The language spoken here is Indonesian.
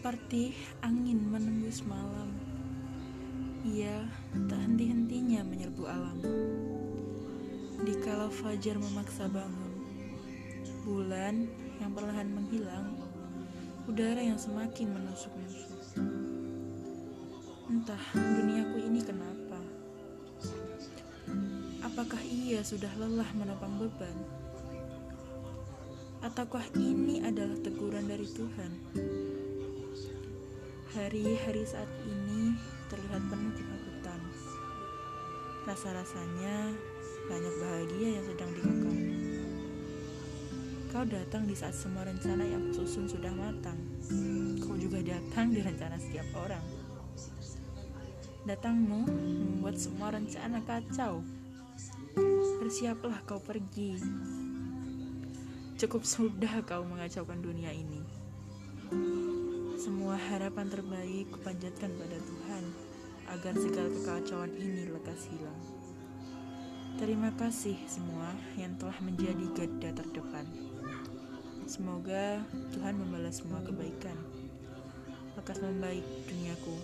Seperti angin menembus malam, ia tak henti-hentinya menyerbu alam. Dikala fajar memaksa bangun, bulan yang perlahan menghilang, udara yang semakin menusuk-nusuk. Entah duniaku ini kenapa. Apakah ia sudah lelah menopang beban? Ataukah ini adalah teguran dari Tuhan? Hari-hari saat ini terlihat penuh ketakutan. Rasa-rasanya banyak bahagia yang sedang dikekang. Kau datang di saat semua rencana yang susun sudah matang. Kau juga datang di rencana setiap orang. Datangmu membuat semua rencana kacau. Bersiaplah kau pergi. Cukup sudah kau mengacaukan dunia ini. Semua harapan terbaik kupanjatkan pada Tuhan agar segala kekacauan ini lekas hilang. Terima kasih semua yang telah menjadi garda terdepan. Semoga Tuhan membalas semua kebaikan. Lekas membaik duniaku.